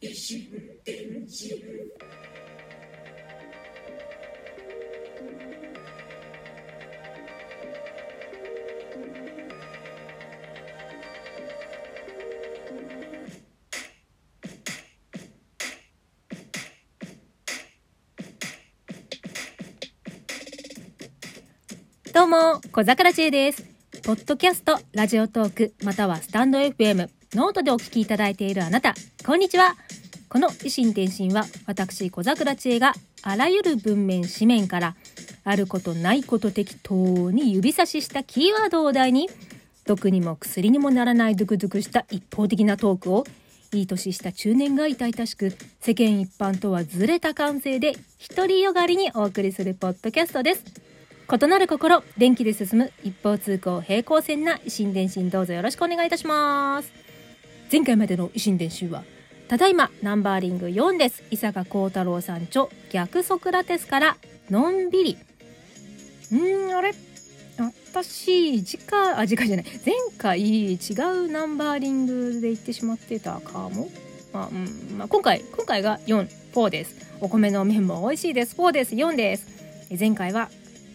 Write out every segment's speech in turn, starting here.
Issue, issue. どうも、小桜知恵です。ポッドキャスト、ラジオトーク、またはスタンド FM、ノートでお聞きいただいているあなた、こんにちは。この維新伝心は、私、小桜知恵が、あらゆる文面、紙面から、あることないこと適当に指差ししたキーワードを題に、毒にも薬にもならないドゥクドゥクした一方的なトークを、いい年した中年が痛々しく、世間一般とはずれた感性で、独りよがりにお送りするポッドキャストです。異なる心、電気で進む一方通行平行線な維新伝心どうぞよろしくお願いいたします。前回までの維新伝心は、ただいまナンバーリング4です。伊坂幸太郎さん著逆ソクラテスから、のんびり。うーん、あれ？私、次回、あ、次回じゃない。前回違うナンバーリングで言ってしまってたかも。まあ、うん、まあ、今回、今回が4、4です。お米の麺も美味しいです。4です。4です。え前回は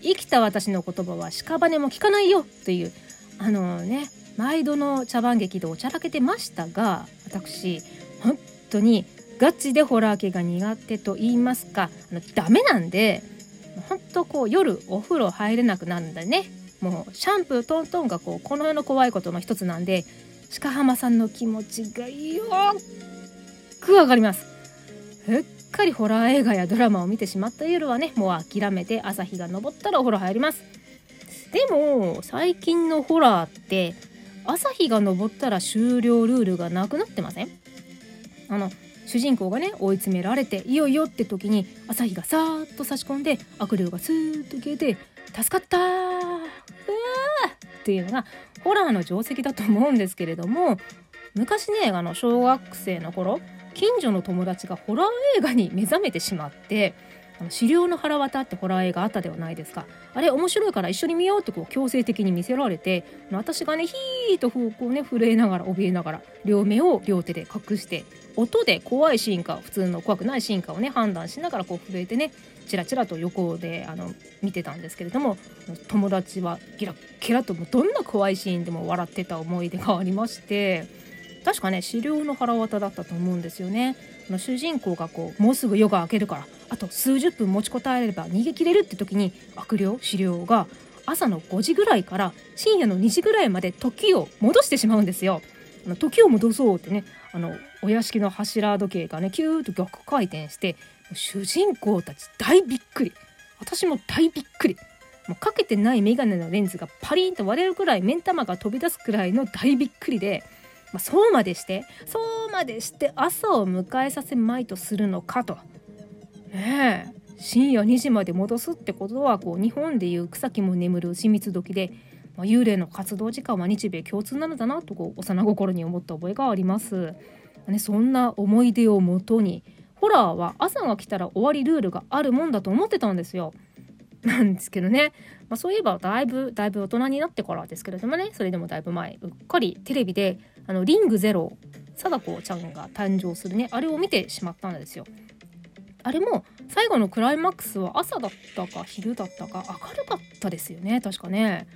生きた私の言葉は屍も聞かないよというあのね毎度の茶番劇でおちゃらけてましたが私本当にガチでホラー系が苦手と言いますかあのダメなんで本当こう夜お風呂入れなくなるんだね。もうシャンプートントンがこうこの世の怖いことの一つなんで鹿浜さんの気持ちがよくわかります。かりホラー映画やドラマを見てしまった夜はねもう諦めて朝日が昇ったらお風呂入ります。でも最近のホラーって朝日が昇ったら終了ルールがなくなってません？あの主人公がね追い詰められていよいよって時に朝日がさーっと差し込んで悪霊がスーッと消えて助かったーうわーっていうのがホラーの定石だと思うんですけれども昔ねあの小学生の頃近所の友達がホラー映画に目覚めてしまってあの資料の腹渡ってホラー映画あったではないですか。あれ面白いから一緒に見ようってこう強制的に見せられて私がねヒーとこうね震えながら怯えながら両目を両手で隠して音で怖いシーンか普通の怖くないシーンかをね判断しながらこう震えてねチラチラと横であの見てたんですけれども友達はギラッギラともどんな怖いシーンでも笑ってた思い出がありまして確かね資料の腹渡だったと思うんですよね。あの主人公がこうもうすぐ夜が明けるからあと数十分持ちこたえれば逃げ切れるって時に悪霊資料が朝の5時ぐらいから深夜の2時ぐらいまで時を戻してしまうんですよ。あの時を戻そうってねあのお屋敷の柱時計がねキューッと逆回転して主人公たち大びっくり私も大びっくりもうかけてない眼鏡のレンズがパリンと割れるくらい目ん玉が飛び出すくらいの大びっくりで。まあ、そうまでしてそうまでして朝を迎えさせまいとするのかと。ねえ深夜2時まで戻すってことはこう日本でいう草木も眠る牛蜜時で、まあ、幽霊の活動時間は日米共通なのだなとこう幼心に思った覚えがあります。ね、そんな思い出をもとにホラーは朝が来たら終わりルールがあるもんだと思ってたんですよ。なんですけどね、まあ、そういえばだいぶだいぶ大人になってからですけれどもねそれでもだいぶ前うっかりテレビで「あのリングゼロ貞子ちゃんが誕生するねあれを見てしまったんですよ。あれも最後のクライマックスは朝だったか昼だったか明るかったですよね確かね。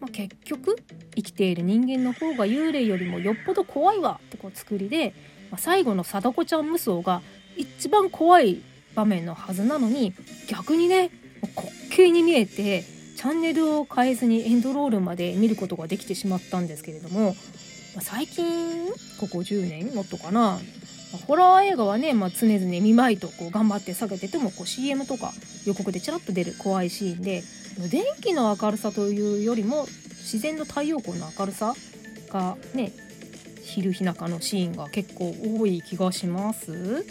まあ、結局生きている人間の方が幽霊よりもよっぽど怖いわってこう作りで、まあ、最後の貞子ちゃん無双が一番怖い場面のはずなのに逆にね滑稽に見えてチャンネルを変えずにエンドロールまで見ることができてしまったんですけれども、まあ、最近ここ10年もっとかな、ホラー映画はね、まあ、常々見まいとこう頑張って下げててもこう CM とか予告でちらっと出る怖いシーンで電気の明るさというよりも自然の太陽光の明るさがね昼日中のシーンが結構多い気がします。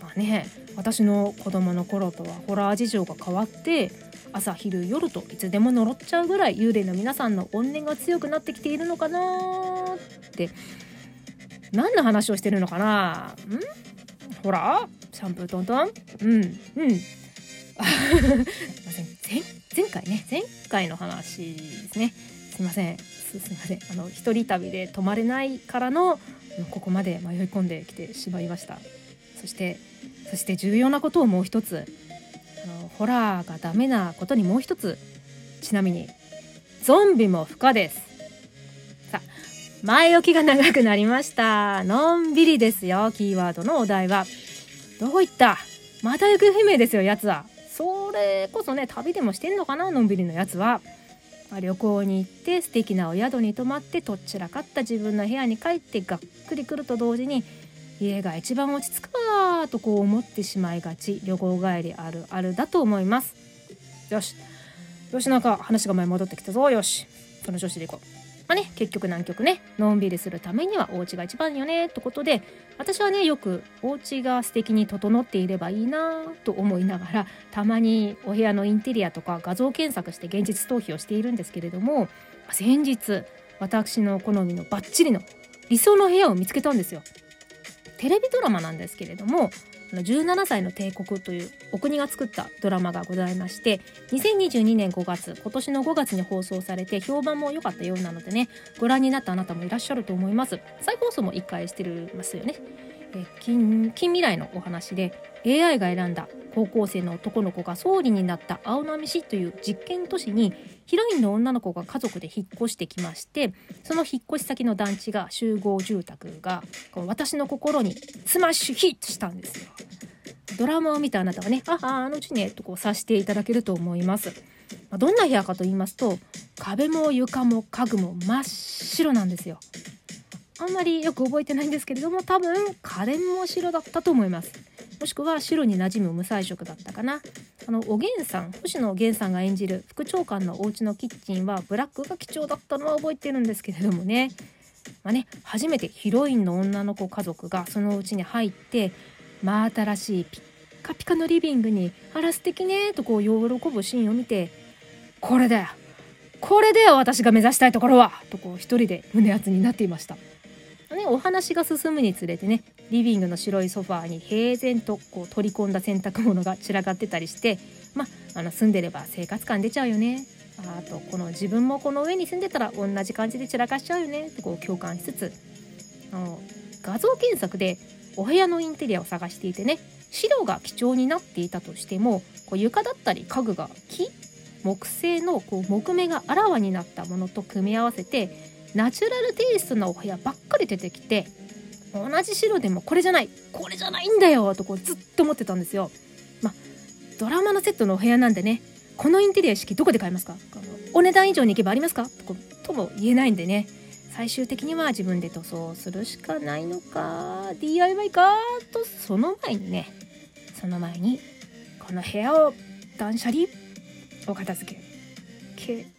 まあね私の子供の頃とはホラー事情が変わって朝昼夜といつでも呪っちゃうぐらい幽霊の皆さんの怨念が強くなってきているのかなって何の話をしてるのかな？ん？ほらシャンプートントン？うんうん。すいません。回ね前回の話ですね。すいません。すいません。あの一人旅で泊まれないからのここまで迷い込んできてしまいました。そしてそして重要なことをもう一つ。あのホラーがダメなことにもう一つ。ちなみにゾンビも不可です。前置きが長くなりました。のんびりですよ。キーワードのお題は。どういった？また行方不明ですよやつは。それこそね旅でもしてんのかな？のんびりのやつは。まあ、旅行に行って素敵なお宿に泊まってとっちらかった自分の部屋に帰ってがっくりくると同時に家が一番落ち着くわとこう思ってしまいがち。旅行帰りあるあるだと思います。よし。よしなんか話が前戻ってきたぞ。よし。その調子でいこう。まあね、結局南極ねのんびりするためにはお家が一番よねってことで私はねよくお家が素敵に整っていればいいなと思いながらたまにお部屋のインテリアとか画像検索して現実逃避をしているんですけれども先日私の好みのバッチリの理想の部屋を見つけたんですよ。テレビドラマなんですけれども17歳の帝国というお国が作ったドラマがございまして2022年5月今年の5月に放送されて評判も良かったようなのでねご覧になったあなたもいらっしゃると思います。再放送も1回してるますよね。え近近未来のお話で AI が選んだ高校生の男の子が総理になった青波市という実験都市にヒロインの女の子が家族で引っ越してきましてその引っ越し先の団地が集合住宅が私の心にスマッシュヒットしたんですよ。ドラマを見たあなたはね「あああのうちね」とこう察していただけると思います。どんな部屋かと言いますと壁も床も家具も真っ白なんですよ。あんまりよく覚えてないんですけれども多分家電も白だったと思います。もしくは白に馴染む無彩色だったかなあのおげんさん星野源さんが演じる副長官のお家のキッチンはブラックが貴重だったのは覚えてるんですけれどもねまあね初めてヒロインの女の子家族がそのうちに入って真新しいピッカピカのリビングに「あら素敵ね」とこう喜ぶシーンを見て「これだよこれだよ私が目指したいところは!」とこう一人で胸熱になっていました。ね、お話が進むにつれてねリビングの白いソファーに平然とこう取り込んだ洗濯物が散らかってたりしてまあの住んでれば生活感出ちゃうよね。あとこの自分もこの上に住んでたら同じ感じで散らかしちゃうよね。とこう共感しつつあの画像検索でお部屋のインテリアを探していてね白が基調になっていたとしてもこう床だったり家具が木木製のこう木目があらわになったものと組み合わせてナチュラルテイストなお部屋ばっかり出てきて同じ白でもこれじゃないこれじゃないんだよとこうずっと思ってたんですよ。まあ、ドラマのセットのお部屋なんでねこのインテリア意識どこで買えますか？お値段以上に行けばありますか？とも言えないんでね。最終的には自分で塗装するしかないのか？DIY か？とその前にねその前にこの部屋を断捨離お片付け。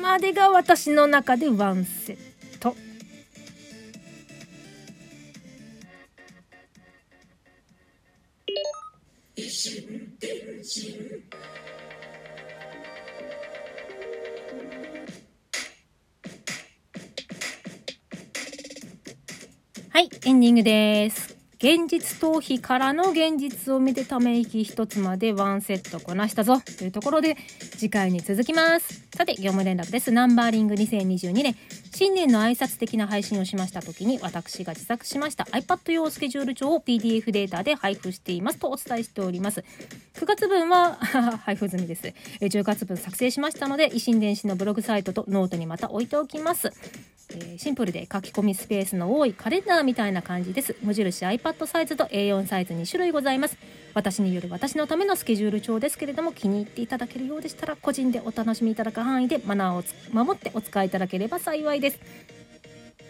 までが私の中でワンセット。はい、エンディングです。現実逃避からの現実を見てため息一つまでワンセットこなしたぞというところで次回に続きます。さて、業務連絡です。ナンバーリング2022年新年の挨拶的な配信をしました時に私が自作しました iPad 用スケジュール帳を PDF データで配布していますとお伝えしております。9月分は 配布済みです。10月分作成しましたので、異心電進のブログサイトとノートにまた置いておきます。えー、シンプルで書き込みスペースの多いカレンダーみたいな感じです。無印 iPad サイズと A4 サイズ2種類ございます。私による私のためのスケジュール帳ですけれども気に入っていただけるようでしたら個人でお楽しみいただく範囲でマナーを守ってお使いいただければ幸いです。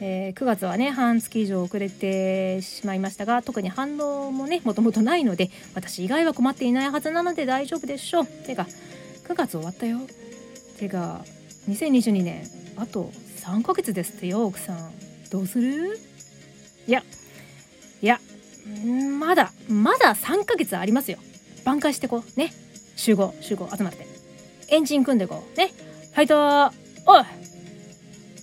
えー、9月はね半月以上遅れてしまいましたが特に反応もねもともとないので私以外は困っていないはずなので大丈夫でしょう。てか9月終わったよ。てか2022年あと3ヶ月ですってよ奥さん。どうする？いやいやまだまだ3ヶ月ありますよ。挽回してこうね。集合集合集まって。エンジン組んでこうね。ファイトおい！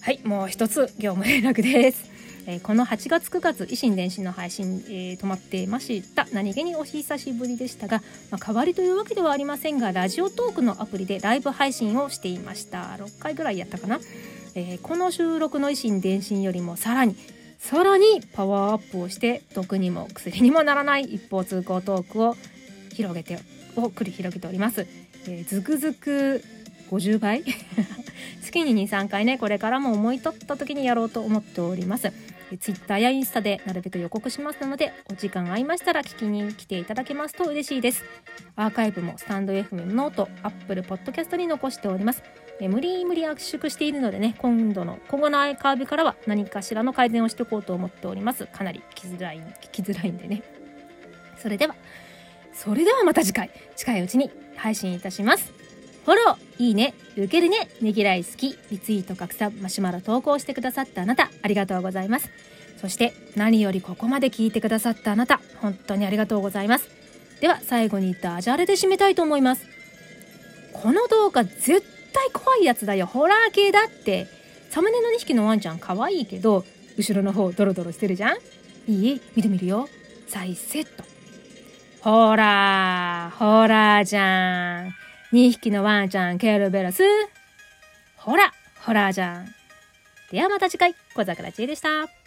はいもう一つ業務連絡です。えー、この8月9月維新伝心の配信、えー、止まってました。何気にお久しぶりでしたが、まあ、代わりというわけではありませんがラジオトークのアプリでライブ配信をしていました。6回ぐらいやったかな、えー、この収録の維新伝心よりもさらにさらにパワーアップをして毒にも薬にもならない一方通行トークを広げてを繰り広げております、えー、ずくずく50倍月に23回ねこれからも思い立った時にやろうと思っております。ツイッターやインスタでなるべく予告しますのでお時間合いましたら聞きに来ていただけますと嬉しいです。アーカイブもスタンド FM ノートアップルポッドキャストに残しております。え無理無理圧縮しているのでね今度の今後のアーカイブからは何かしらの改善をしていこうと思っておりますかなり聞きづらい聞きづらいんでねそれではそれではまた次回近いうちに配信いたしますフォロー、いいね、ウケるね、ねぎらいスキ、リツイート、拡散、マシュマロ投稿してくださったあなた、ありがとうございます。そして何よりここまで聞いてくださったあなた、本当にありがとうございます。では最後にダジャレで締めたいと思います。この動画絶対怖いやつだよ、ホラー系だって。サムネの2匹のワンちゃん可愛いけど、後ろの方ドロドロしてるじゃん？いい？見てみるよ。再セット。ほらーほらーじゃん。2匹のワンちゃん、ケルベロス。ほら、ホラーじゃん。ではまた次回、小桜知恵でした。